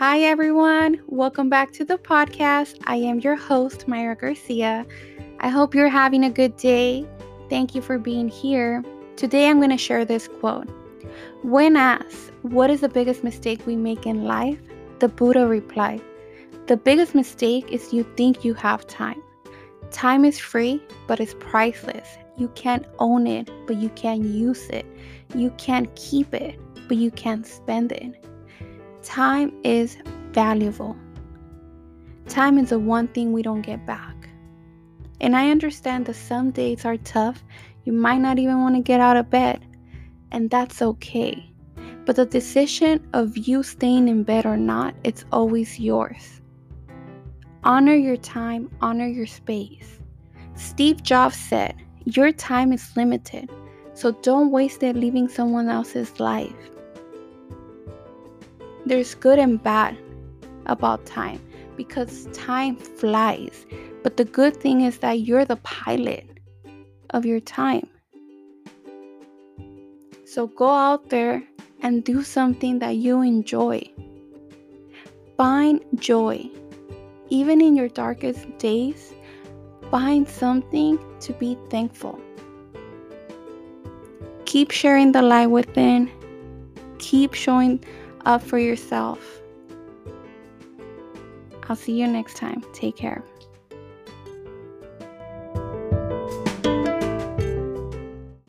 Hi, everyone. Welcome back to the podcast. I am your host, Mayra Garcia. I hope you're having a good day. Thank you for being here. Today, I'm going to share this quote When asked, What is the biggest mistake we make in life? the Buddha replied, The biggest mistake is you think you have time. Time is free, but it's priceless. You can't own it, but you can use it. You can't keep it, but you can spend it. Time is valuable. Time is the one thing we don't get back. And I understand that some days are tough. You might not even want to get out of bed, and that's okay. But the decision of you staying in bed or not, it's always yours. Honor your time, honor your space. Steve Jobs said, Your time is limited, so don't waste it living someone else's life. There's good and bad about time because time flies. But the good thing is that you're the pilot of your time. So go out there and do something that you enjoy. Find joy. Even in your darkest days, find something to be thankful. Keep sharing the light within. Keep showing up for yourself. I'll see you next time. Take care.